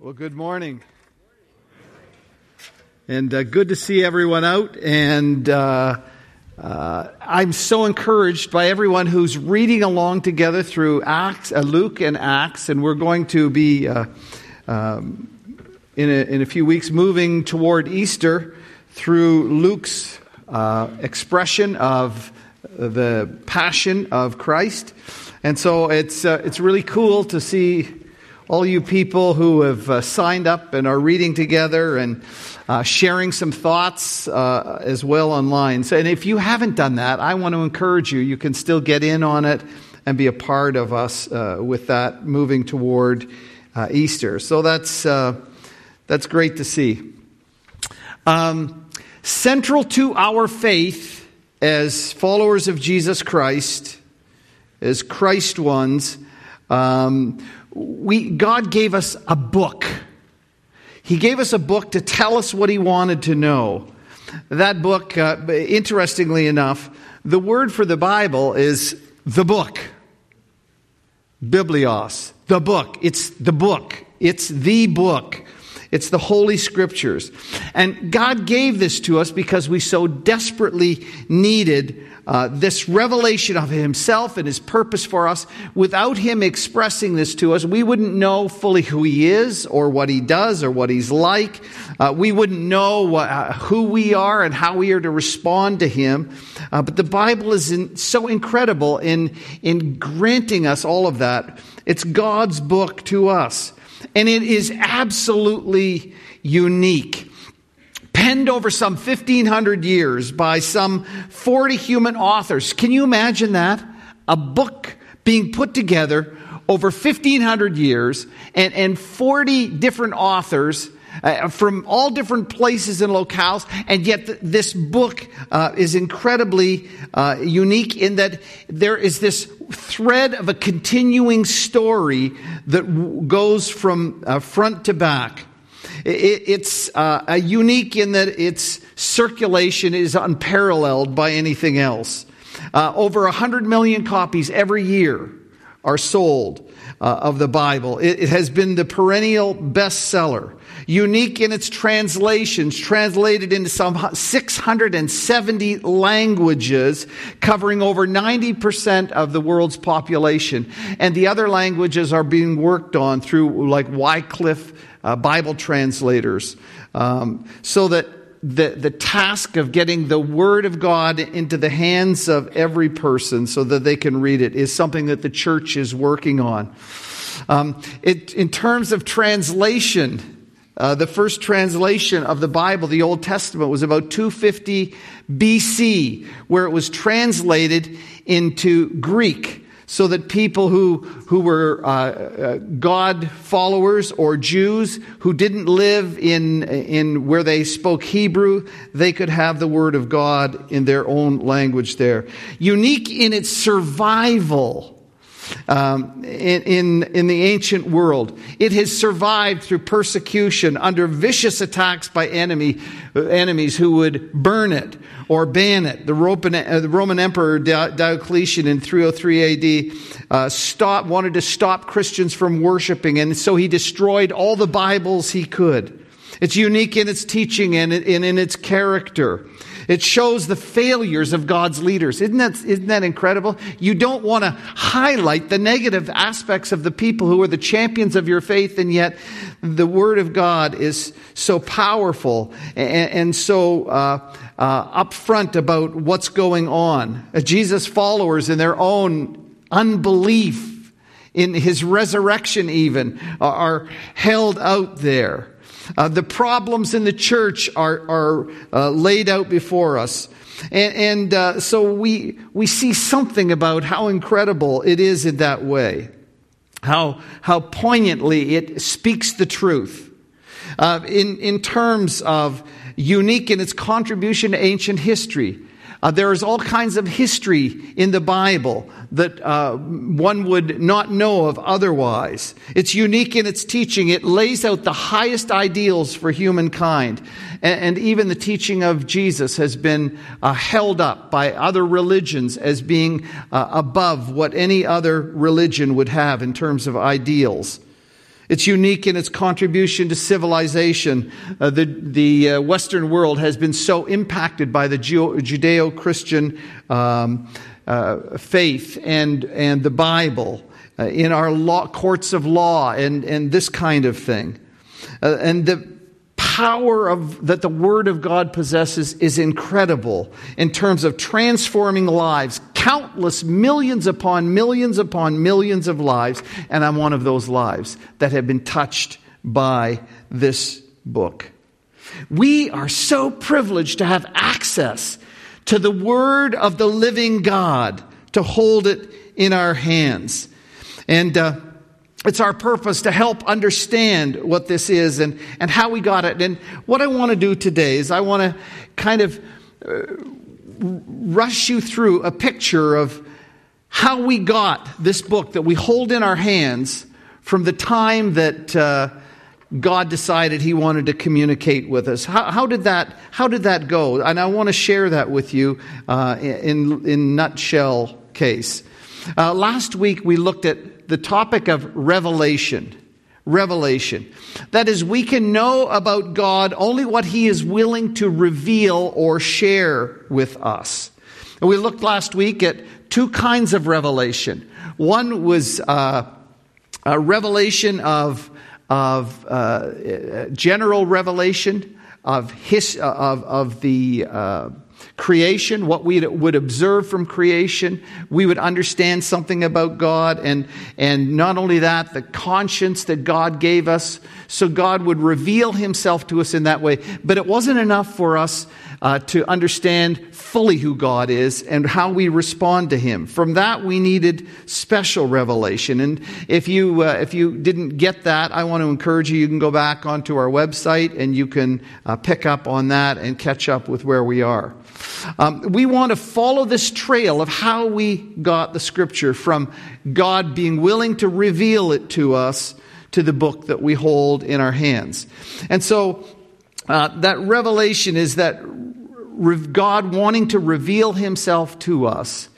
Well, good morning. And uh, good to see everyone out. And uh, uh, I'm so encouraged by everyone who's reading along together through Acts, uh, Luke and Acts. And we're going to be, uh, um, in, a, in a few weeks, moving toward Easter through Luke's uh, expression of the passion of Christ. And so it's, it's really cool to see all you people who have uh, signed up and are reading together and uh, sharing some thoughts uh, as well online. So, and if you haven't done that, I want to encourage you. You can still get in on it and be a part of us uh, with that moving toward uh, Easter. So that's uh, that's great to see. Um, central to our faith as followers of Jesus Christ, as Christ ones. Um, we, God gave us a book. He gave us a book to tell us what He wanted to know. That book, uh, interestingly enough, the word for the Bible is the book. Biblios, the book. It's the book. It's the book. It's the Holy Scriptures. And God gave this to us because we so desperately needed uh, this revelation of himself and his purpose for us, without him expressing this to us, we wouldn't know fully who he is or what he does or what he's like. Uh, we wouldn't know what, uh, who we are and how we are to respond to him. Uh, but the Bible is in, so incredible in, in granting us all of that. It's God's book to us. And it is absolutely unique penned over some 1500 years by some 40 human authors. Can you imagine that? A book being put together over 1500 years and, and 40 different authors uh, from all different places and locales, and yet th- this book uh, is incredibly uh, unique in that there is this thread of a continuing story that w- goes from uh, front to back. It's uh, unique in that its circulation is unparalleled by anything else. Uh, over 100 million copies every year are sold uh, of the Bible. It, it has been the perennial bestseller unique in its translations, translated into some 670 languages, covering over 90% of the world's population. And the other languages are being worked on through like Wycliffe uh, Bible translators, um, so that the, the task of getting the Word of God into the hands of every person so that they can read it is something that the church is working on. Um, it, in terms of translation, uh, the first translation of the Bible, the Old Testament, was about 250 BC, where it was translated into Greek so that people who, who were uh, uh, God followers or Jews who didn't live in, in where they spoke Hebrew, they could have the Word of God in their own language there. Unique in its survival um, in, in, in the ancient world. It has survived through persecution under vicious attacks by enemy, enemies who would burn it or ban it. The Roman, uh, the Roman Emperor Diocletian in 303 AD uh, stop, wanted to stop Christians from worshiping, and so he destroyed all the Bibles he could. It's unique in its teaching and in, in its character. It shows the failures of God's leaders. Isn't that, isn't that incredible? You don't want to highlight the negative aspects of the people who are the champions of your faith, and yet the Word of God is so powerful and, and so uh, uh, upfront about what's going on. Uh, Jesus' followers, in their own unbelief in his resurrection, even, are held out there. Uh, the problems in the church are, are uh, laid out before us. And, and uh, so we, we see something about how incredible it is in that way, how, how poignantly it speaks the truth. Uh, in, in terms of unique in its contribution to ancient history, uh, there is all kinds of history in the Bible that uh, one would not know of otherwise. It's unique in its teaching. It lays out the highest ideals for humankind. And, and even the teaching of Jesus has been uh, held up by other religions as being uh, above what any other religion would have in terms of ideals. It's unique in its contribution to civilization. Uh, the the uh, Western world has been so impacted by the Judeo Christian um, uh, faith and, and the Bible uh, in our law, courts of law and, and this kind of thing. Uh, and the power of, that the Word of God possesses is incredible in terms of transforming lives, countless millions upon millions upon millions of lives, and I'm one of those lives that have been touched by this book. We are so privileged to have access to the Word of the living God, to hold it in our hands. And uh, it's our purpose to help understand what this is and, and how we got it. And what I want to do today is I want to kind of uh, rush you through a picture of how we got this book that we hold in our hands from the time that uh, God decided He wanted to communicate with us. How, how, did that How did that go? And I want to share that with you uh, in in nutshell case. Uh, last week we looked at the topic of revelation. Revelation. That is, we can know about God only what He is willing to reveal or share with us. And we looked last week at two kinds of revelation. One was uh, a revelation of, of uh, general revelation of, his, of, of the uh, creation, what we would observe from creation. We would understand something about God. And, and not only that, the conscience that God gave us. So God would reveal himself to us in that way. But it wasn't enough for us uh, to understand fully who God is and how we respond to Him. From that, we needed special revelation. And if you uh, if you didn't get that, I want to encourage you. You can go back onto our website and you can uh, pick up on that and catch up with where we are. Um, we want to follow this trail of how we got the Scripture from God being willing to reveal it to us to the book that we hold in our hands. And so uh, that revelation is that God wanting to reveal himself to us.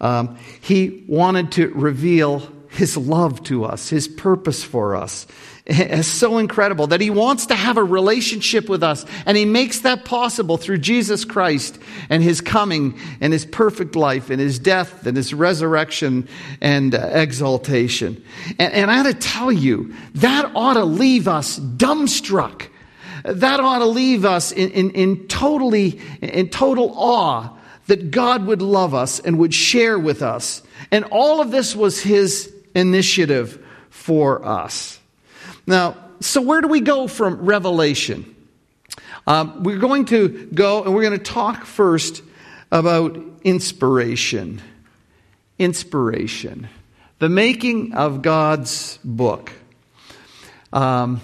Um, he wanted to reveal his love to us, his purpose for us. It's so incredible that he wants to have a relationship with us, and he makes that possible through Jesus Christ and his coming and his perfect life and his death and his resurrection and uh, exaltation. And, and I got to tell you, that ought to leave us dumbstruck that ought to leave us in, in, in, totally, in total awe that God would love us and would share with us. And all of this was His initiative for us. Now, so where do we go from Revelation? Um, we're going to go and we're going to talk first about inspiration. Inspiration. The making of God's book. Um,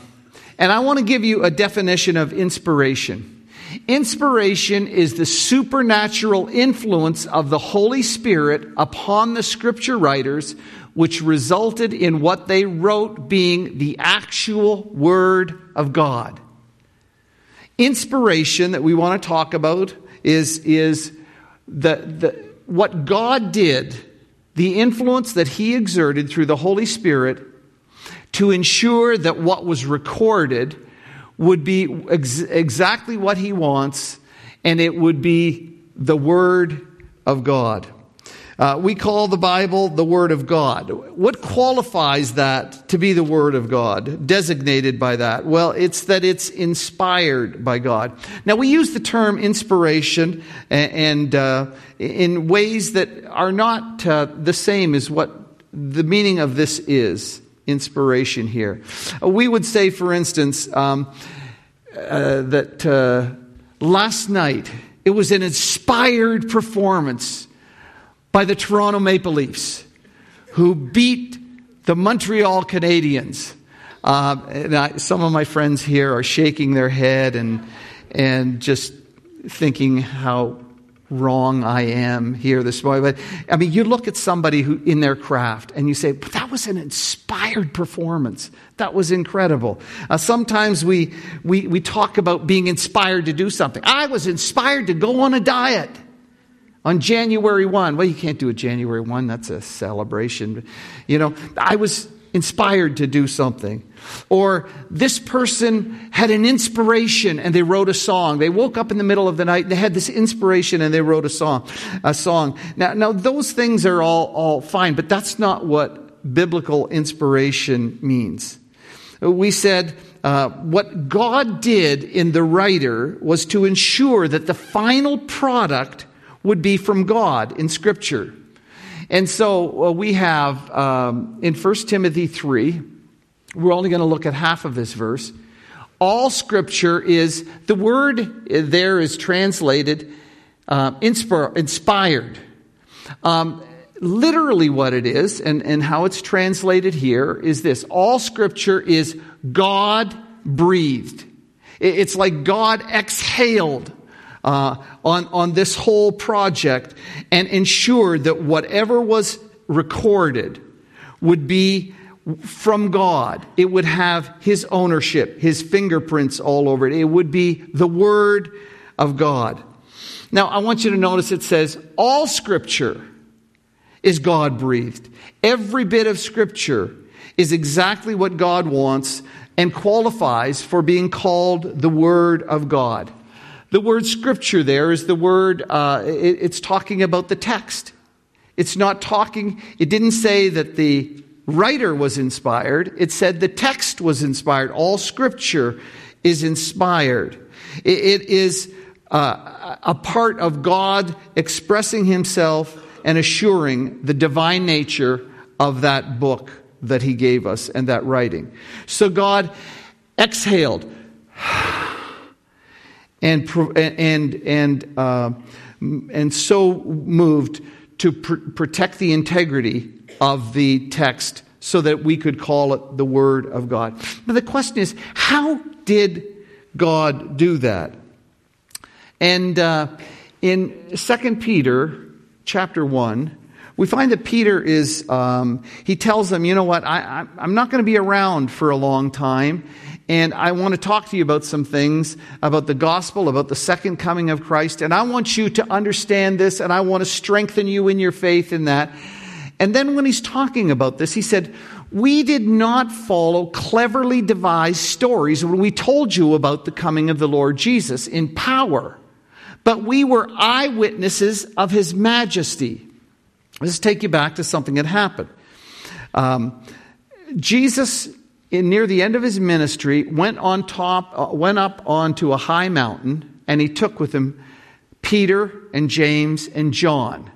and I want to give you a definition of inspiration. Inspiration is the supernatural influence of the Holy Spirit upon the scripture writers, which resulted in what they wrote being the actual Word of God. Inspiration that we want to talk about is, is the, the, what God did, the influence that He exerted through the Holy Spirit to ensure that what was recorded would be ex- exactly what he wants and it would be the Word of God. Uh, we call the Bible the Word of God. What qualifies that to be the Word of God, designated by that? Well, it's that it's inspired by God. Now, we use the term inspiration and, and uh, in ways that are not uh, the same as what the meaning of this is inspiration here. Uh, we would say, for instance, um, uh, that uh, last night it was an inspired performance by the Toronto Maple Leafs, who beat the Montreal Canadiens. Uh, I, some of my friends here are shaking their head and and just thinking how wrong I am here this morning. But I mean, you look at somebody who in their craft and you say, that was an inspired performance. That was incredible. Uh, sometimes we, we, we talk about being inspired to do something. I was inspired to go on a diet on January 1. Well, you can't do it January 1. That's a celebration. You know, I was inspired to do something. Or this person had an inspiration and they wrote a song. They woke up in the middle of the night and they had this inspiration and they wrote a song. A song. Now, now those things are all, all fine, but that's not what biblical inspiration means. We said uh, what God did in the writer was to ensure that the final product would be from God in Scripture. And so uh, we have um, in 1 Timothy 3, we're only going to look at half of this verse. All Scripture is, the word there is translated uh, inspired. Um, literally, what it is and, and how it's translated here is this all Scripture is God breathed. It's like God exhaled uh, on, on this whole project and ensured that whatever was recorded would be from God. It would have His ownership, His fingerprints all over it. It would be the Word of God. Now, I want you to notice it says, all Scripture is God breathed. Every bit of Scripture is exactly what God wants and qualifies for being called the Word of God. The word scripture there is the word, uh, it, it's talking about the text. It's not talking, it didn't say that the writer was inspired, it said the text was inspired. All scripture is inspired. it, it is uh, a part of God expressing himself and assuring the divine nature of that book that he gave us and that writing. So God exhaled and, and, and, uh, and so moved to pr- protect the integrity of the text so that we could call it the Word of God. But the question is, how did God do that? And uh, in 2 Peter chapter 1, we find that Peter is, um, he tells them, you know what, I, I'm not going to be around for a long time. And I want to talk to you about some things about the gospel, about the second coming of Christ. And I want you to understand this, and I want to strengthen you in your faith in that. And then when he's talking about this, he said, We did not follow cleverly devised stories when we told you about the coming of the Lord Jesus in power, but we were eyewitnesses of his majesty. Let's take you back to something that happened. Um, Jesus, in, near the end of his ministry, went on top, uh, went up onto a high mountain, and he took with him Peter and James and John.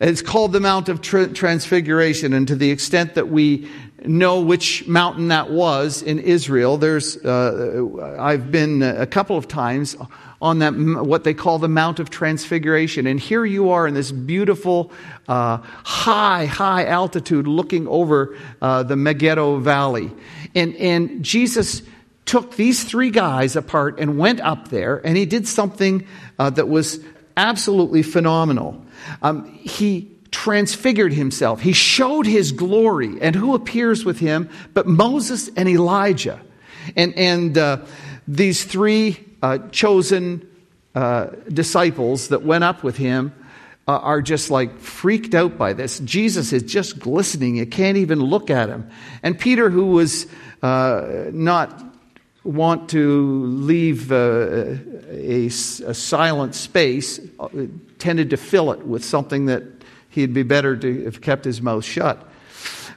It's called the Mount of Transfiguration, and to the extent that we know which mountain that was in Israel, there's uh, I've been a couple of times on that, what they call the Mount of Transfiguration. And here you are in this beautiful, uh, high, high altitude looking over uh, the Megiddo Valley. And, and Jesus took these three guys apart and went up there, and he did something uh, that was absolutely phenomenal. Um, he transfigured himself. He showed his glory. And who appears with him but Moses and Elijah? And, and uh, these three uh, chosen uh, disciples that went up with him uh, are just like freaked out by this. Jesus is just glistening. You can't even look at him. And Peter, who was uh, not want to leave uh, a, a, silent space, uh, tended to fill it with something that he'd be better to have kept his mouth shut.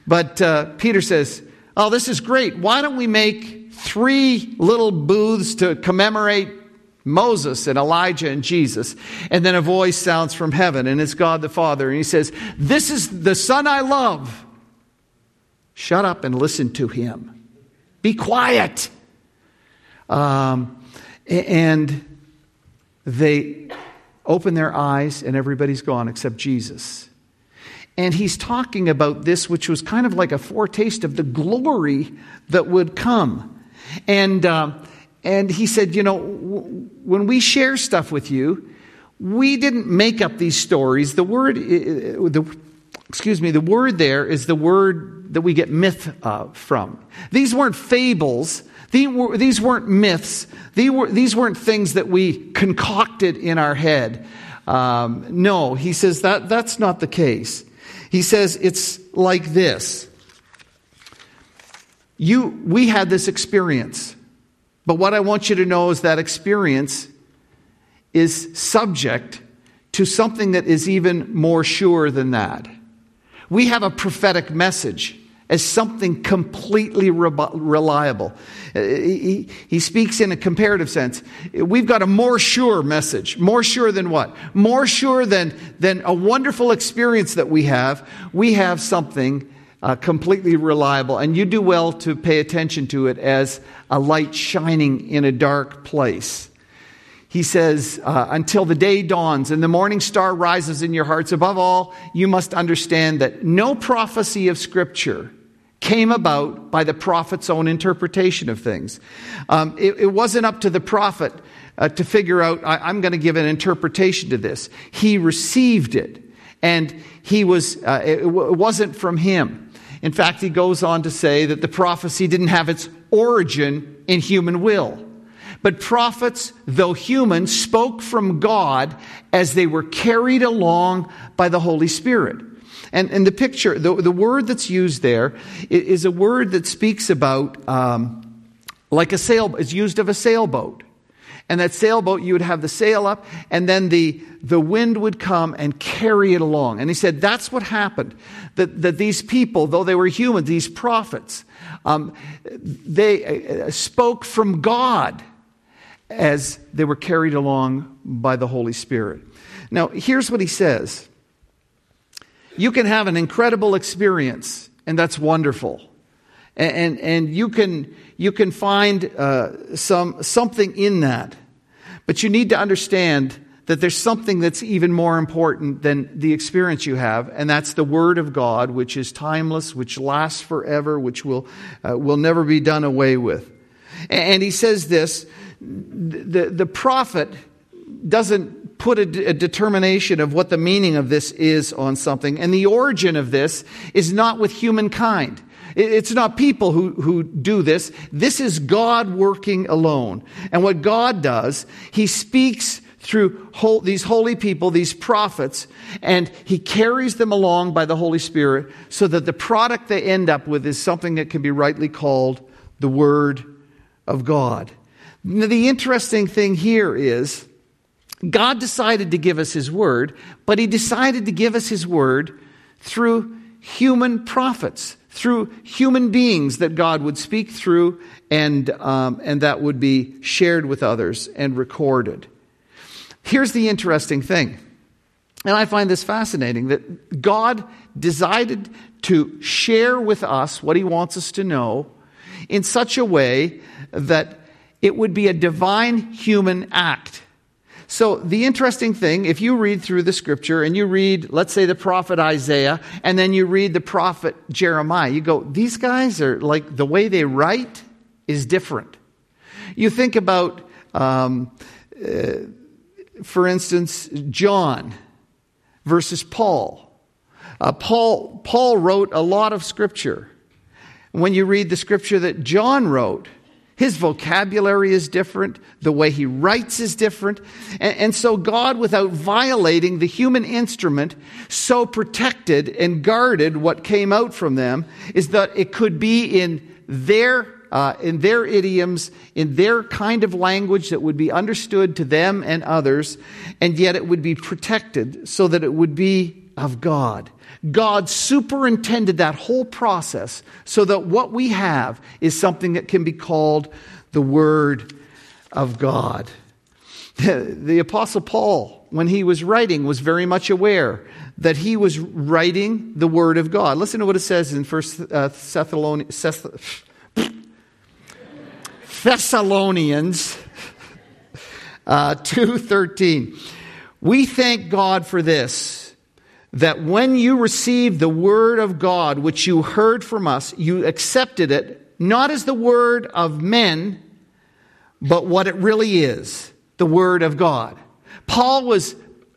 But Peter says, Oh, this is great. Why don't we make three little booths to commemorate Moses and Elijah and Jesus. And then a voice sounds from heaven, and it's God the Father. And he says, This is the Son I love. Shut up and listen to him. Be quiet. Um, and they open their eyes, and everybody's gone except Jesus. And he's talking about this, which was kind of like a foretaste of the glory that would come. And, uh, and he said, You know, w- when we share stuff with you, we didn't make up these stories. The word, the, excuse me, the word there is the word that we get myth uh, from. These weren't fables. These weren't myths. These weren't things that we concocted in our head. Um, no, he says that that's not the case. He says it's like this. You, we had this experience. But what I want you to know is that experience is subject to something that is even more sure than that. We have a prophetic message as something completely re- reliable. Uh, he, he speaks in a comparative sense. We've got a more sure message. More sure than what? More sure than, than a wonderful experience that we have. We have something uh, completely reliable. And you do well to pay attention to it as a light shining in a dark place he says, uh, until the day dawns and the morning star rises in your hearts. Above all, you must understand that no prophecy of Scripture came about by the prophet's own interpretation of things. Um, it, it, wasn't up to the prophet uh, to figure out, I, am going to give an interpretation to this. He received it, and he was, uh, it, it wasn't from him. In fact, he goes on to say that the prophecy didn't have its origin in human will. But prophets, though human, spoke from God as they were carried along by the Holy Spirit. And, and the picture, the, the word that's used there is a word that speaks about um, like a sail, is used of a sailboat. And that sailboat, you would have the sail up, and then the, the wind would come and carry it along. And he said that's what happened. That, that these people, though they were human, these prophets, um, they uh, spoke from God as they were carried along by the Holy Spirit. Now, here's what he says You can have an incredible experience, and that's wonderful. And, and, and you, can, you can find uh, some, something in that. But you need to understand that there's something that's even more important than the experience you have, and that's the Word of God, which is timeless, which lasts forever, which will, uh, will never be done away with. And he says this the, the prophet doesn't put a, a, determination of what the meaning of this is on something. And the origin of this is not with humankind. It's not people who, who do this. This is God working alone. And what God does, He speaks through whole, these holy people, these prophets, and He carries them along by the Holy Spirit so that the product they end up with is something that can be rightly called the Word of God. Now, the interesting thing here is God decided to give us His Word, but He decided to give us His Word through human prophets, through human beings that God would speak through and, um, and that would be shared with others and recorded. Here's the interesting thing, and I find this fascinating that God decided to share with us what He wants us to know in such a way that it would be a divine human act. So, the interesting thing, if you read through the scripture and you read, let's say, the prophet Isaiah, and then you read the prophet Jeremiah, you go, these guys are like the way they write is different. You think about, um, uh, for instance, John versus Paul. Uh, Paul. Paul wrote a lot of scripture. When you read the scripture that John wrote, his vocabulary is different. The way he writes is different. And, and, so God, without violating the human instrument, so protected and guarded what came out from them is that it could be in their, uh, in their idioms, in their kind of language that would be understood to them and others, and yet it would be protected so that it would be of God. God superintended that whole process so that what we have is something that can be called the Word of God. The, Apostle Paul, when he was writing, was very much aware that he was writing the Word of God. Listen to what it says in 1 uh, Thessalonians uh, 2.13. We thank God for this that when you received the word of God, which you heard from us, you accepted it not as the word of men, but what it really is the word of God. Paul was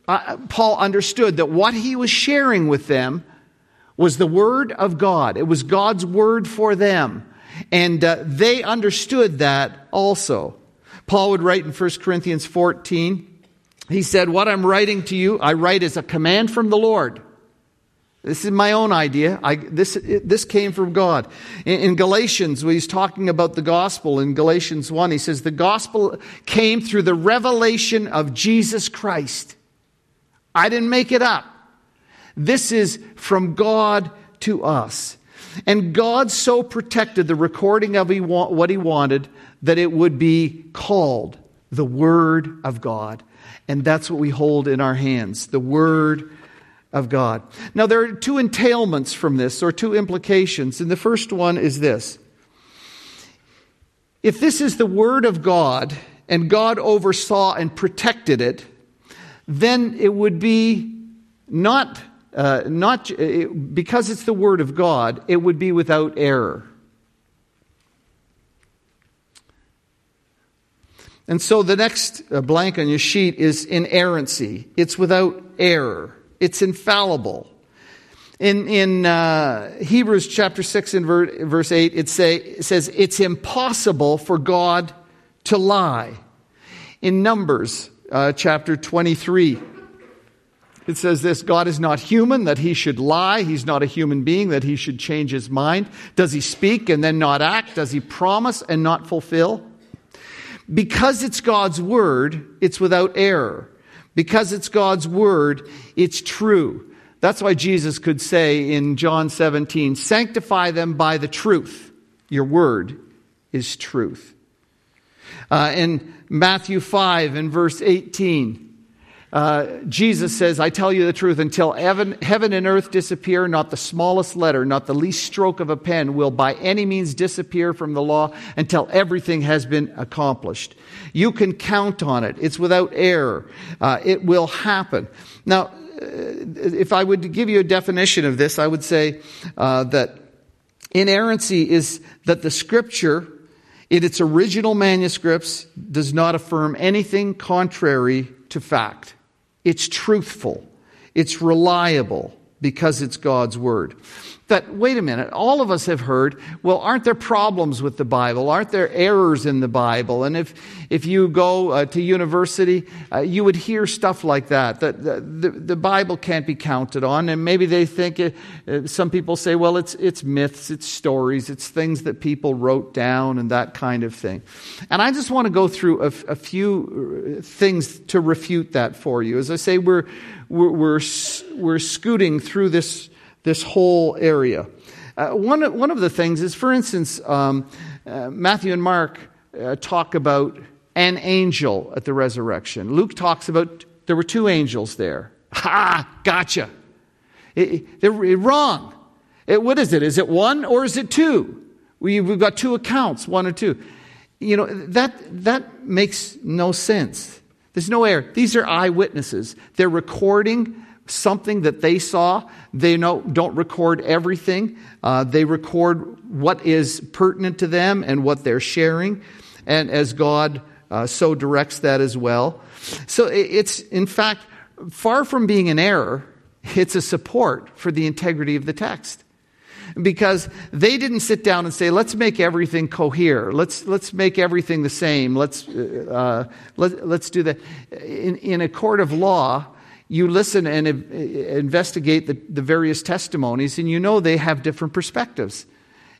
uh, Paul understood that what he was sharing with them was the word of God. It was God's word for them. And uh, they understood that also. Paul would write in 1 Corinthians 14, he said, What I'm writing to you, I write as a command from the Lord. This is my own idea. I, this, this came from God. In, in Galatians, when he's talking about the gospel, in Galatians 1, he says, The gospel came through the revelation of Jesus Christ. I didn't make it up. This is from God to us. And God so protected the recording of what he wanted that it would be called the Word of God. And that's what we hold in our hands the Word of God. Now, there are two entailments from this, or two implications. And the first one is this If this is the Word of God, and God oversaw and protected it, then it would be not, uh, not because it's the Word of God, it would be without error. And so the next uh, blank on your sheet is inerrancy. It's without error. It's infallible. In, in uh, Hebrews chapter 6 and verse 8, it, say, it says, It's impossible for God to lie. In Numbers uh, chapter 23, it says this God is not human that he should lie. He's not a human being that he should change his mind. Does he speak and then not act? Does he promise and not fulfill? Because it's God's word, it's without error. Because it's God's word, it's true. That's why Jesus could say in John 17, Sanctify them by the truth. Your word is truth. Uh, in Matthew 5 and verse 18, uh, Jesus says, I tell you the truth, until heaven, heaven and earth disappear, not the smallest letter, not the least stroke of a pen will by any means disappear from the law until everything has been accomplished. You can count on it. It's without error. Uh, it will happen. Now, uh, if I would give you a definition of this, I would say uh, that inerrancy is that the scripture in its original manuscripts does not affirm anything contrary to fact. It's truthful. It's reliable because it's God's word that, wait a minute, all of us have heard, well, aren't there problems with the Bible? Aren't there errors in the Bible? And if, if you go uh, to university, uh, you would hear stuff like that, that the, the, the, Bible can't be counted on. And maybe they think, uh, uh, some people say, well, it's, it's myths, it's stories, it's things that people wrote down and that kind of thing. And I just want to go through a, a few uh, things to refute that for you. As I say, we're, we're, we're, we're scooting through this this whole area. Uh, one, one of the things is, for instance, um, uh, Matthew and Mark uh, talk about an angel at the resurrection. Luke talks about there were two angels there. Ha! Gotcha. It, they're wrong. It, what is it? Is it one or is it two? We, we've got two accounts, one or two. You know, that, that makes no sense. There's no error. These are eyewitnesses. They're recording something that they saw. They know, don't record everything. Uh, they record what is pertinent to them and what they're sharing, and as God uh, so directs that as well. So it's, in fact, far from being an error, it's a support for the integrity of the text because they didn't sit down and say, let's make everything cohere. Let's, let's make everything the same. Let's, uh, let, let's do that. In, in a court of law, you listen and investigate the, the various testimonies, and you know they have different perspectives.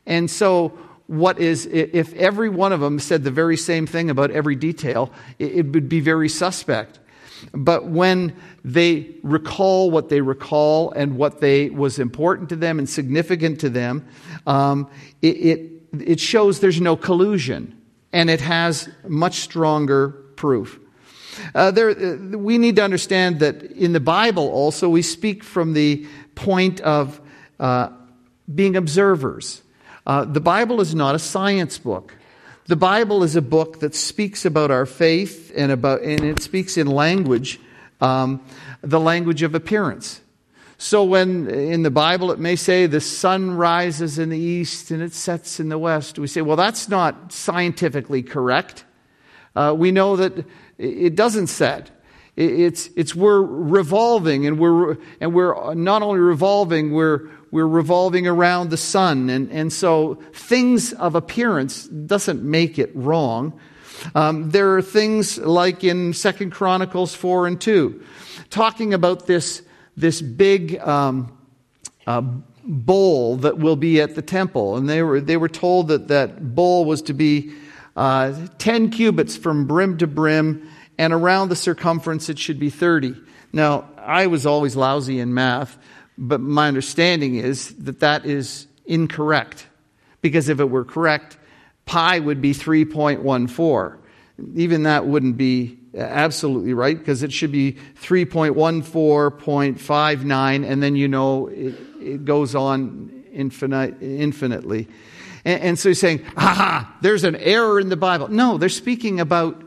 And so, what is, if every one of them said the very same thing about every detail, it would be very suspect. But when they recall what they recall and what they was important to them and significant to them, um, it, it, it shows there's no collusion and it has much stronger proof. Uh, there, uh, we need to understand that in the Bible also we speak from the point of uh, being observers. Uh, the Bible is not a science book. The Bible is a book that speaks about our faith and about, and it speaks in language, um, the language of appearance. So when in the Bible it may say the sun rises in the east and it sets in the west, we say, well, that's not scientifically correct. Uh, we know that it doesn't set. It's, it's we're revolving, and we're, and we're not only revolving, we're, we're revolving around the sun. And, and so things of appearance doesn't make it wrong. Um, there are things like in Second Chronicles 4 and 2, talking about this, this big um, uh, bowl that will be at the temple. And they were, they were told that that bowl was to be uh, 10 cubits from brim to brim, and around the circumference it should be 30. Now, I was always lousy in math, but my understanding is that that is incorrect. Because if it were correct, pi would be 3.14. Even that wouldn't be uh, absolutely right because it should be 3.14.59, and then you know it, it goes on infinite, infinitely. And, and so he's saying, ha, there's an error in the Bible. No, they're speaking about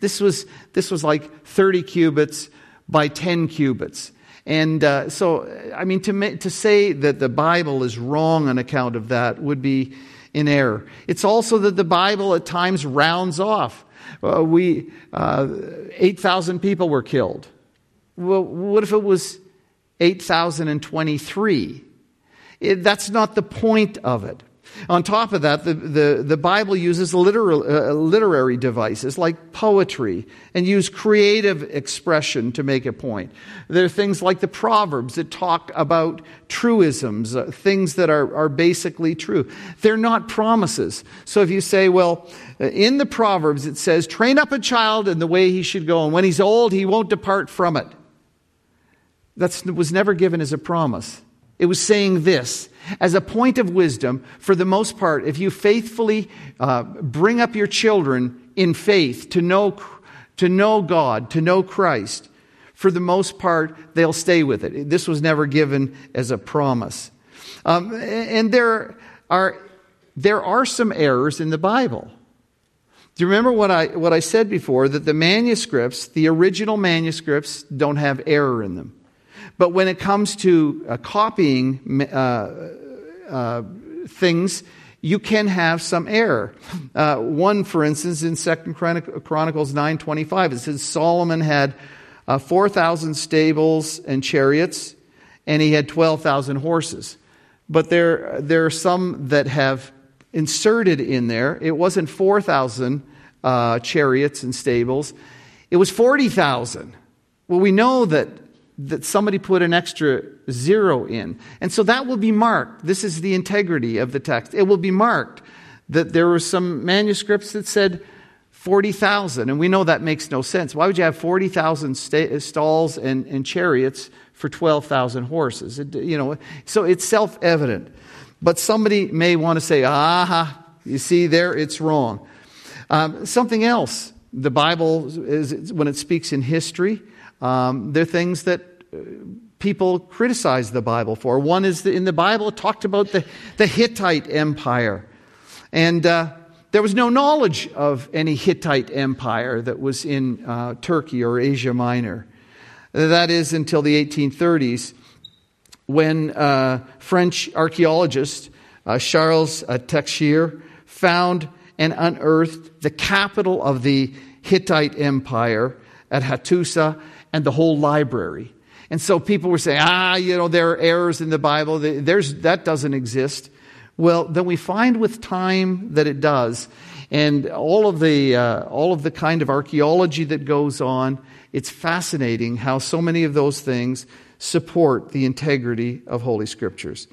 this was, this was like 30 cubits by 10 cubits. And uh, so, I mean, to, to say that the Bible is wrong on account of that would be in error. It's also that the Bible at times rounds off. Uh, we, uh, 8,000 people were killed. Well, what if it was 8,023? It, that's not the point of it. On top of that, the, the, the Bible uses literal, uh, literary devices like poetry and use creative expression to make a point. There are things like the Proverbs that talk about truisms, uh, things that are, are basically true. They're not promises. So if you say, well, in the Proverbs it says, train up a child in the way he should go, and when he's old, he won't depart from it. That was never given as a promise. It was saying this as a point of wisdom, for the most part, if you faithfully uh, bring up your children in faith to know, to know God, to know Christ, for the most part, they'll stay with it. This was never given as a promise. Um, and there are, there are some errors in the Bible. Do you remember what I, what I said before? That the manuscripts, the original manuscripts, don't have error in them. But when it comes to uh, copying uh, uh, things, you can have some error. Uh, one, for instance, in Second Chronicles 9.25, it says Solomon had uh, 4,000 stables and chariots, and he had 12,000 horses. But there, there are some that have inserted in there, it wasn't 4,000 uh, chariots and stables, it was 40,000. Well, we know that that somebody put an extra zero in. And so that will be marked. This is the integrity of the text. It will be marked that there were some manuscripts that said 40,000. And we know that makes no sense. Why would you have 40,000 st- stalls and, and, chariots for 12,000 horses? It, you know, so it's self evident. But somebody may want to say, aha, you see there, it's wrong. Um, something else. The Bible, is, when it speaks in history, um, they're things that uh, people criticize the Bible for. One is that in the Bible, it talked about the, the Hittite Empire. And uh, there was no knowledge of any Hittite Empire that was in uh, Turkey or Asia Minor. That is until the 1830s when uh, French archaeologist uh, Charles uh, Texier found and unearthed the capital of the Hittite Empire at Hattusa and the whole library. And so people were saying, ah, you know, there are errors in the Bible. There's, that doesn't exist. Well, then we find with time that it does. And all of the, uh, all of the kind of archaeology that goes on, it's fascinating how so many of those things support the integrity of Holy Scriptures.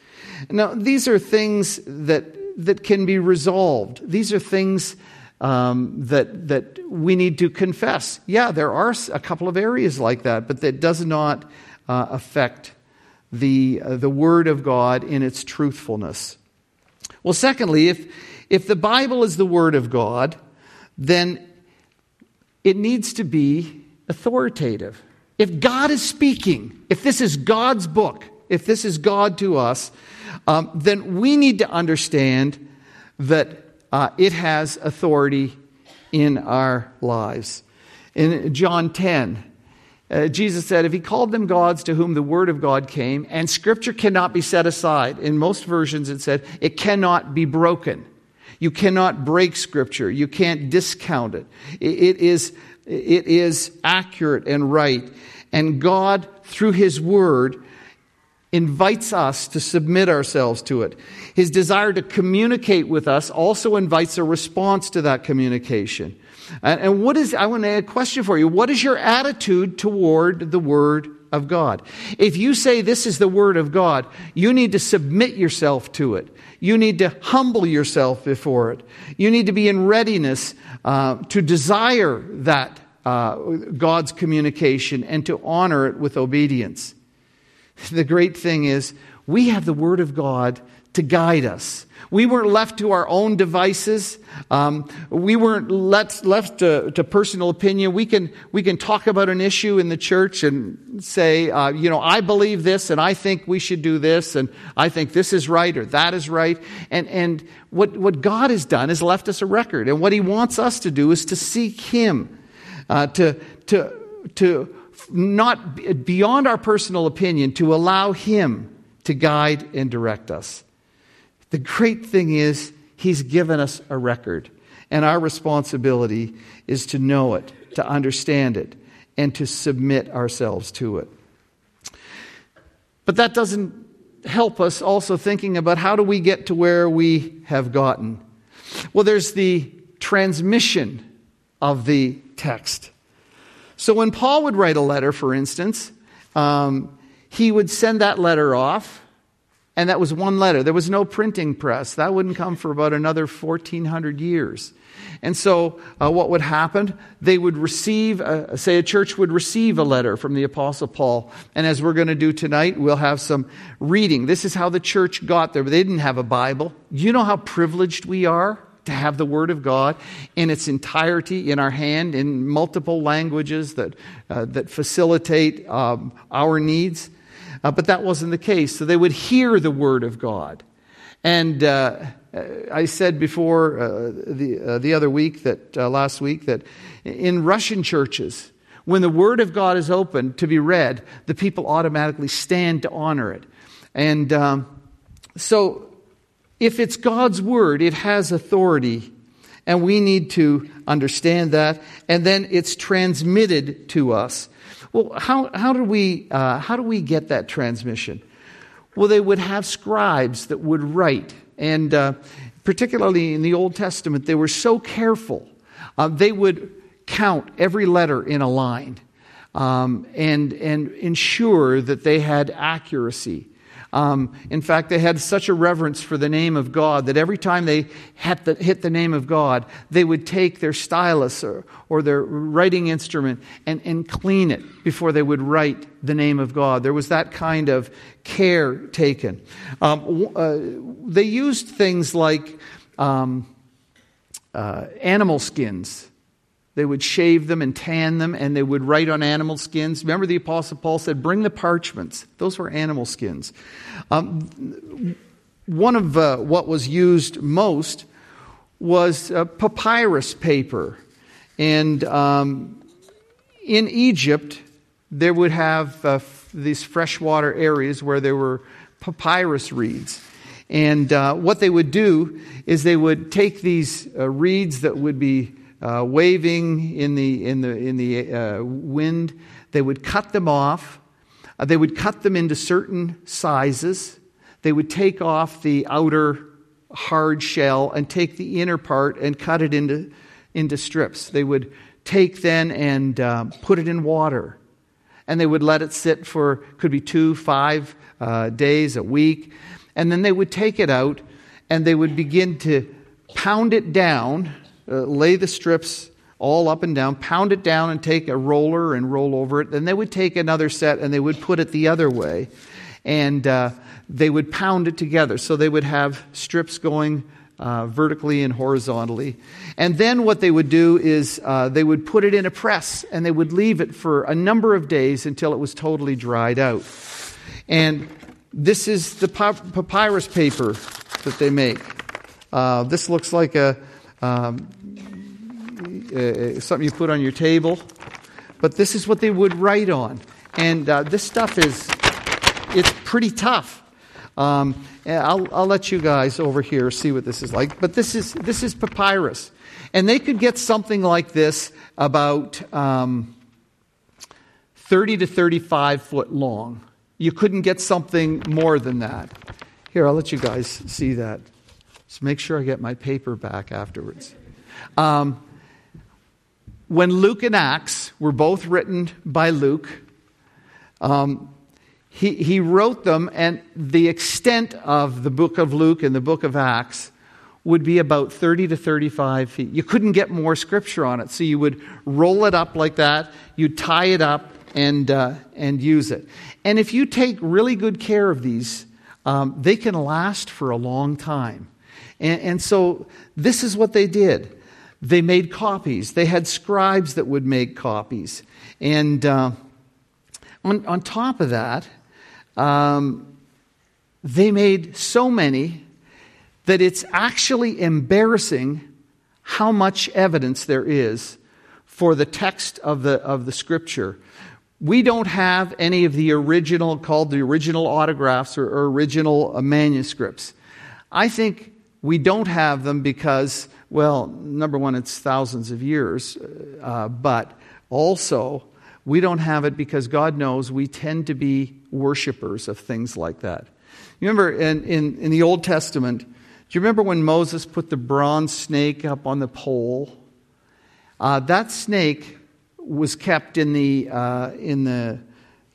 Now, these are things that, that can be resolved. These are things um, that, that we need to confess. Yeah, there are a couple of areas like that, but that does not uh, affect the, uh, the Word of God in its truthfulness. Well, secondly, if, if the Bible is the Word of God, then it needs to be authoritative. If God is speaking, if this is God's book, if this is God to us, um, then we need to understand that uh, it has authority in our lives. In John 10, uh, Jesus said, If he called them gods to whom the word of God came, and scripture cannot be set aside, in most versions it said, it cannot be broken. You cannot break scripture. You can't discount it. It is, it is accurate and right. And God, through his word, invites us to submit ourselves to it. His desire to communicate with us also invites a response to that communication. And what is, I want to add a question for you. What is your attitude toward the Word of God. If you say this is the Word of God, you need to submit yourself to it. You need to humble yourself before it. You need to be in readiness uh, to desire that uh, God's communication and to honor it with obedience. The great thing is, we have the Word of God to guide us. We weren't left to our own devices. Um, we weren't let, left to, to, personal opinion. We can, we can talk about an issue in the church and say, uh, you know, I believe this and I think we should do this and I think this is right or that is right. And, and what, what God has done is left us a record. And what He wants us to do is to seek Him, uh, to, to, to not beyond our personal opinion, to allow Him to guide and direct us. The great thing is, He's given us a record, and our responsibility is to know it, to understand it, and to submit ourselves to it. But that doesn't help us also thinking about how do we get to where we have gotten. Well, there's the transmission of the text. So when Paul would write a letter, for instance, um, he would send that letter off and that was one letter. There was no printing press. That wouldn't come for about another 1400 years. And so, uh, what would happen? They would receive, uh, say, a church would receive a letter from the Apostle Paul. And as we're going to do tonight, we'll have some reading. This is how the church got there. They didn't have a Bible. You know how privileged we are to have the Word of God in its entirety in our hand in multiple languages that, uh, that facilitate um, our needs. Uh, but that wasn't the case. So they would hear the word of God. And uh, I said before uh, the, uh, the other week, that uh, last week, that in Russian churches, when the word of God is open to be read, the people automatically stand to honor it. And um, so if it's God's word, it has authority. And we need to understand that. And then it's transmitted to us. Well, how, how, do we, uh, how do we get that transmission? Well, they would have scribes that would write. And uh, particularly in the Old Testament, they were so careful. Uh, they would count every letter in a line um, and, and ensure that they had accuracy. Um, in fact, they had such a reverence for the name of God that every time they hit the, hit the name of God, they would take their stylus or, or their writing instrument and, and clean it before they would write the name of God. There was that kind of care taken. Um, uh, they used things like um, uh, animal skins they would shave them and tan them, and they would write on animal skins. Remember, the Apostle Paul said, Bring the parchments. Those were animal skins. Um, one of uh, what was used most was uh, papyrus paper. And um, in Egypt, there would have uh, f- these freshwater areas where there were papyrus reeds. And uh, what they would do is they would take these uh, reeds that would be uh, waving in the, in the, in the uh, wind. They would cut them off. Uh, they would cut them into certain sizes. They would take off the outer hard shell and take the inner part and cut it into, into strips. They would take then and uh, put it in water. And they would let it sit for, could be two, five uh, days, a week. And then they would take it out and they would begin to pound it down uh, lay the strips all up and down, pound it down, and take a roller and roll over it. Then they would take another set and they would put it the other way. And uh, they would pound it together. So they would have strips going uh, vertically and horizontally. And then what they would do is uh, they would put it in a press and they would leave it for a number of days until it was totally dried out. And this is the papyrus paper that they make. Uh, this looks like a, um, uh, something you put on your table. But this is what they would write on. And uh, this stuff is, it's pretty tough. Um, I'll, I'll let you guys over here see what this is like. But this is, this is papyrus. And they could get something like this about um, 30 to 35 foot long. You couldn't get something more than that. Here, I'll let you guys see that. Just make sure I get my paper back afterwards. Um, when Luke and Acts were both written by Luke, Um, he, he wrote them, and the extent of the book of Luke and the book of Acts would be about 30 to 35 feet. You couldn't get more scripture on it, so you would roll it up like that, you'd tie it up, and, uh, and use it. And if you take really good care of these, um, they can last for a long time. And, and so this is what they did. They made copies. They had scribes that would make copies. And uh, on, on top of that, um, they made so many that it's actually embarrassing how much evidence there is for the text of the, of the scripture. We don't have any of the original, called the original autographs or, or original uh, manuscripts. I think we don't have them because, well, number one, it's thousands of years, uh, but also we don't have it because God knows we tend to be worshipers of things like that. You remember in, in, in the Old Testament, do you remember when Moses put the bronze snake up on the pole? Uh, that snake was kept in the, uh, in the,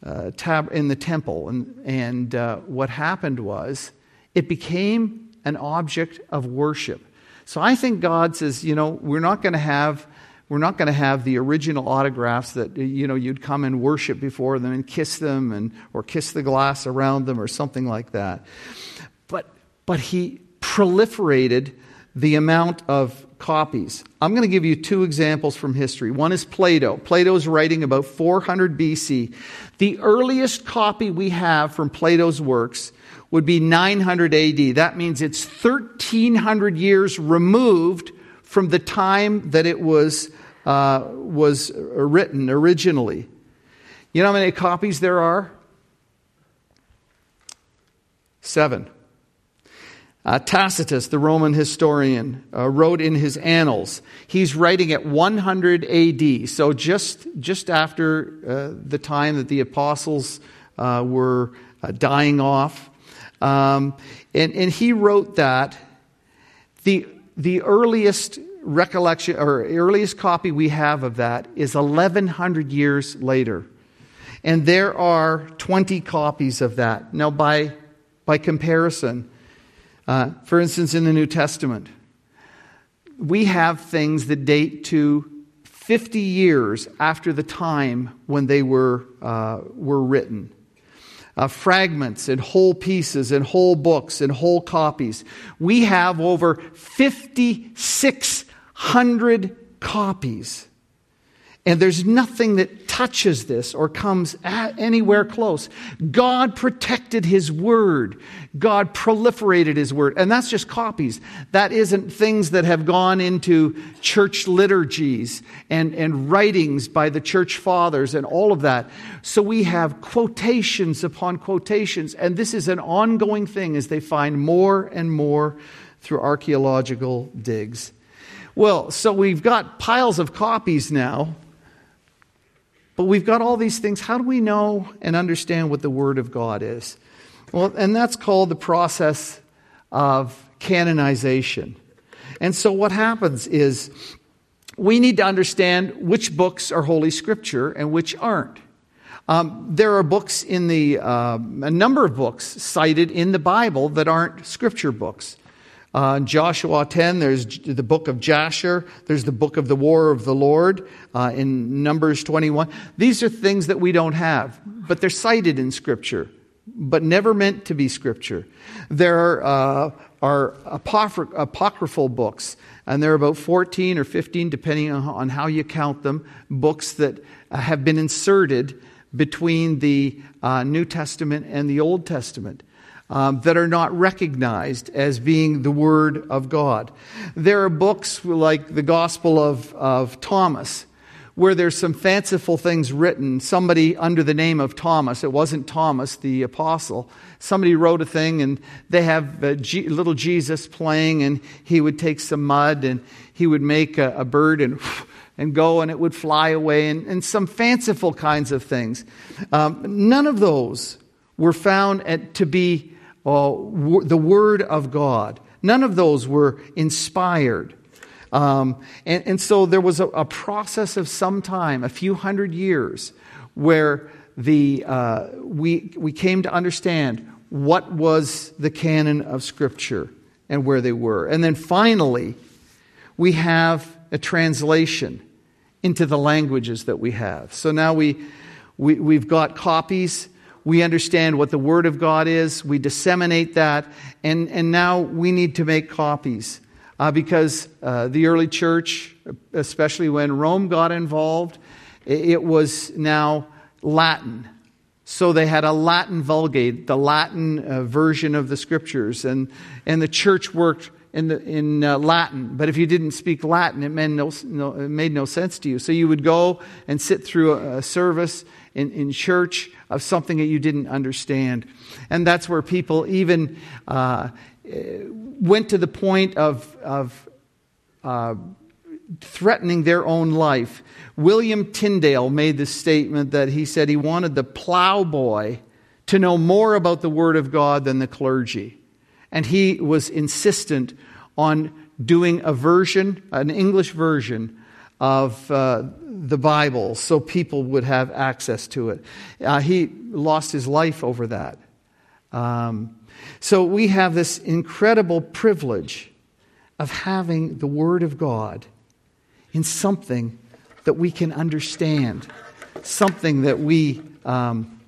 uh, tab- in the temple. And, and uh, what happened was it became an object of worship. So I think God says, you know, we're not going to have we're not going to have the original autographs that you know you'd come and worship before them and kiss them and or kiss the glass around them or something like that. But but he proliferated the amount of copies. I'm going to give you two examples from history. One is Plato. Plato is writing about 400 BC. The earliest copy we have from Plato's works would be 900 AD. That means it's 1300 years removed from the time that it was uh, was written originally. You know how many copies there are? Seven. Uh, Tacitus, the Roman historian, uh, wrote in his Annals. He's writing at 100 AD, so just, just after uh, the time that the apostles uh, were uh, dying off. Um, and, and he wrote that the, the earliest recollection or earliest copy we have of that is 1100 years later. And there are 20 copies of that. Now, by, by comparison, uh, for instance, in the New Testament, we have things that date to 50 years after the time when they were, uh, were written uh, fragments and whole pieces and whole books and whole copies. We have over 5,600 copies. And there's nothing that touches this or comes anywhere close. God protected His Word. God proliferated His Word. And that's just copies. That isn't things that have gone into church liturgies and, and writings by the church fathers and all of that. So we have quotations upon quotations. And this is an ongoing thing as they find more and more through archaeological digs. Well, so we've got piles of copies now but we've got all these things. How do we know and understand what the Word of God is? Well, and that's called the process of canonization. And so what happens is we need to understand which books are Holy Scripture and which aren't. Um, there are books in the, uh, a number of books cited in the Bible that aren't Scripture books. Uh, in Joshua 10, there's the book of Jasher. There's the book of the War of the Lord uh, in Numbers 21. These are things that we don't have, but they're cited in Scripture, but never meant to be Scripture. There are, uh, are apocry- apocryphal books, and there are about 14 or 15, depending on how you count them, books that have been inserted between the uh, New Testament and the Old Testament um, that are not recognized as being the Word of God. There are books like the Gospel of, of Thomas, where there's some fanciful things written. Somebody under the name of Thomas, it wasn't Thomas the apostle, somebody wrote a thing and they have G- little Jesus playing and he would take some mud and he would make a, a bird and and go and it would fly away and, and some fanciful kinds of things. Um, none of those were found at, to be uh, the Word of God. None of those were inspired. Um, and, and, so there was a, a, process of some time, a few hundred years, where the, uh, we, we came to understand what was the canon of Scripture and where they were. And then finally, we have a translation into the languages that we have. So now we, we, we've got copies. We understand what the Word of God is. We disseminate that. And, and now we need to make copies. Uh, because uh, the early church, especially when Rome got involved, it, was now Latin. So they had a Latin Vulgate, the Latin uh, version of the scriptures, and, and the church worked in, the, in uh, Latin. But if you didn't speak Latin, it made no, no, it made no sense to you. So you would go and sit through a, a service in, in church of something that you didn't understand. And that's where people even uh, went to the point of, of uh, threatening their own life. William Tyndale made the statement that he said he wanted the plowboy to know more about the Word of God than the clergy. And he was insistent on doing a version, an English version of uh, the Bible so people would have access to it. Uh, he lost his life over that. Um, so we have this incredible privilege of having the Word of God in something that we can understand, something that we, um,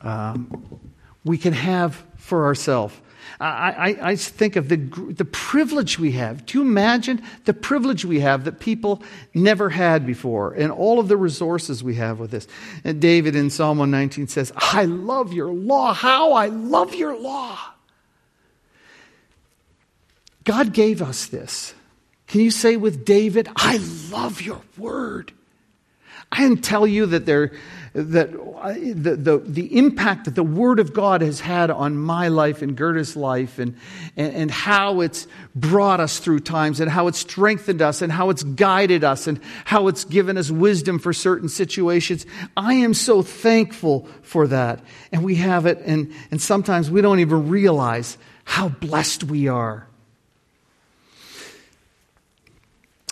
um, we can have for ourselves. I, I, I, think of the, the privilege we have. Do you imagine the privilege we have that people never had before and all of the resources we have with this? And David in Psalm 119 says, I love your law. How I love your law. God gave us this. Can you say with David, I love your word? I can tell you that, there, that uh, the, the, the impact that the Word of God has had on my life and Gerda's life, and, and, and how it's brought us through times, and how it's strengthened us, and how it's guided us, and how it's given us wisdom for certain situations. I am so thankful for that. And we have it, and, and sometimes we don't even realize how blessed we are.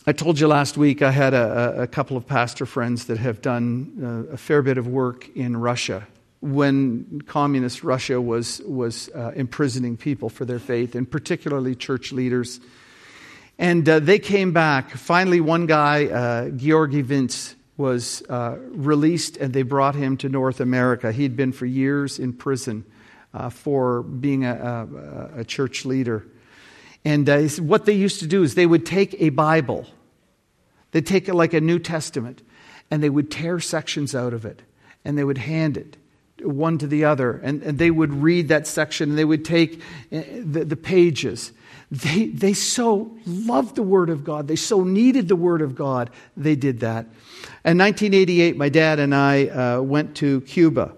I told you last week I had a, a couple of pastor friends that have done uh, a fair bit of work in Russia when communist Russia was, was uh, imprisoning people for their faith, and particularly church leaders. And uh, they came back. Finally, one guy, uh, Georgy Vins, was uh, released, and they brought him to North America. He'd been for years in prison uh, for being a, a, a church leader. And uh, what they used to do is they would take a Bible, they'd take it like a New Testament, and they would tear sections out of it, and they would hand it one to the other, and, and they would read that section, and they would take uh, the, the pages. They, they so loved the Word of God. They so needed the Word of God. They did that. In 1988, my dad and I uh, went to Cuba.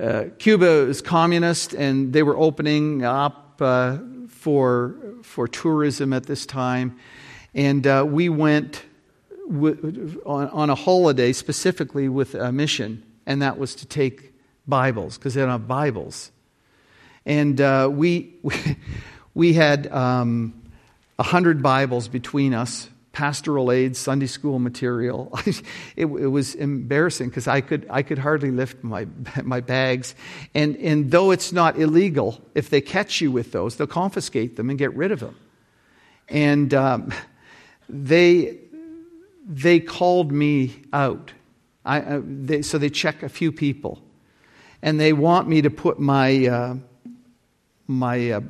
Uh, Cuba is communist, and they were opening up uh, for, for tourism at this time. And uh, we went w- on, on, a holiday specifically with a mission, and that was to take Bibles, because they don't have Bibles. And uh, we, we had um, 100 Bibles between us pastoral aid, Sunday school material. it, it, was embarrassing because I could, I could hardly lift my, my bags. And, and though it's not illegal, if they catch you with those, they'll confiscate them and get rid of them. And um, they, they called me out. I, uh, they, so they check a few people. And they want me to put my, uh, my, uh,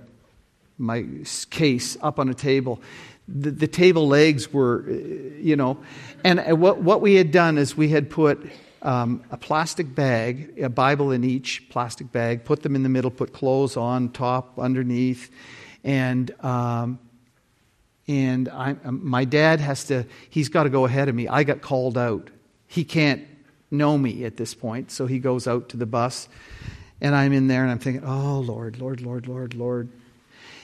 my case up on a table the, the table legs were, you know. And what, what we had done is we had put um, a plastic bag, a Bible in each plastic bag, put them in the middle, put clothes on top, underneath, and um, and I, um, my dad has to. He's got to go ahead of me. I got called out. He can't know me at this point, so he goes out to the bus, and I'm in there, and I'm thinking, "Oh Lord, Lord, Lord, Lord, Lord."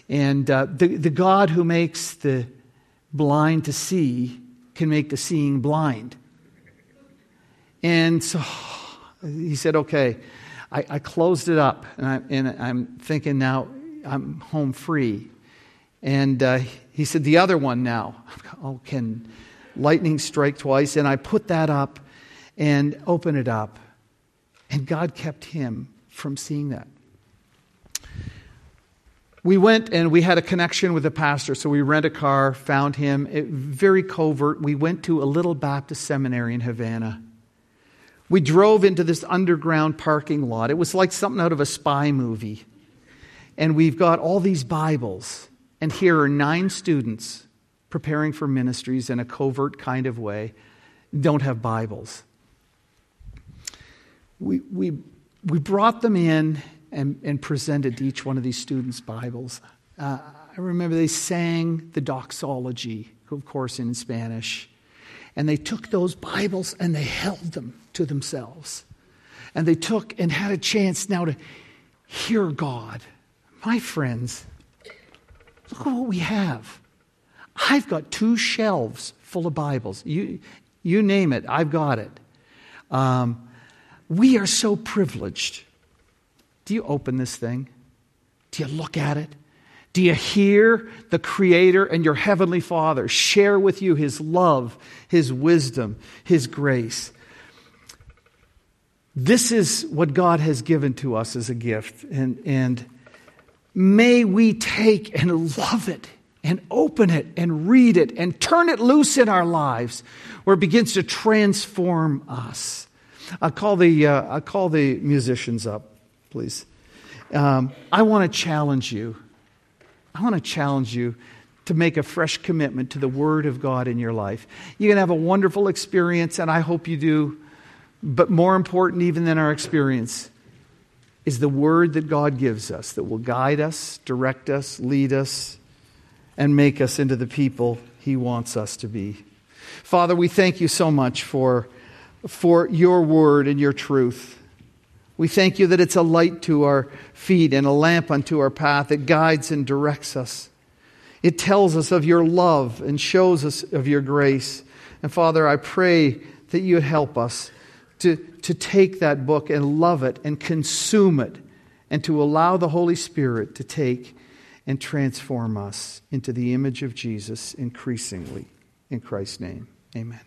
And uh, the, the God who makes the blind to see can make the seeing blind. And so he said, okay. I, I closed it up, and, I, and I'm thinking now I'm home free. And uh, he said, the other one now. Oh, can lightning strike twice? And I put that up and open it up. And God kept him from seeing that. We went and we had a connection with a pastor, so we rent a car, found him, it, very covert. We went to a little Baptist seminary in Havana. We drove into this underground parking lot. It was like something out of a spy movie. And we've got all these Bibles. And here are nine students preparing for ministries in a covert kind of way, don't have Bibles. We, we, we brought them in and, and presented each one of these students Bibles. Uh, I remember they sang the doxology, of course, in Spanish. And they took those Bibles and they held them to themselves. And they took and had a chance now to hear God. My friends, look at what we have. I've got two shelves full of Bibles. You, you name it, I've got it. Um, we are so privileged do you open this thing? Do you look at it? Do you hear the Creator and your Heavenly Father share with you His love, His wisdom, His grace? This is what God has given to us as a gift. And, and may we take and love it and open it and read it and turn it loose in our lives where it begins to transform us. i call the, uh, i call the musicians up please. Um, I want to challenge you. I want to challenge you to make a fresh commitment to the Word of God in your life. You're going to have a wonderful experience, and I hope you do. But more important, even than our experience, is the Word that God gives us that will guide us, direct us, lead us, and make us into the people He wants us to be. Father, we thank you so much for, for your Word and your truth. We thank you that it's a light to our feet and a lamp unto our path. It guides and directs us. It tells us of your love and shows us of your grace. And Father, I pray that you would help us to, to take that book and love it and consume it and to allow the Holy Spirit to take and transform us into the image of Jesus increasingly. In Christ's name, amen.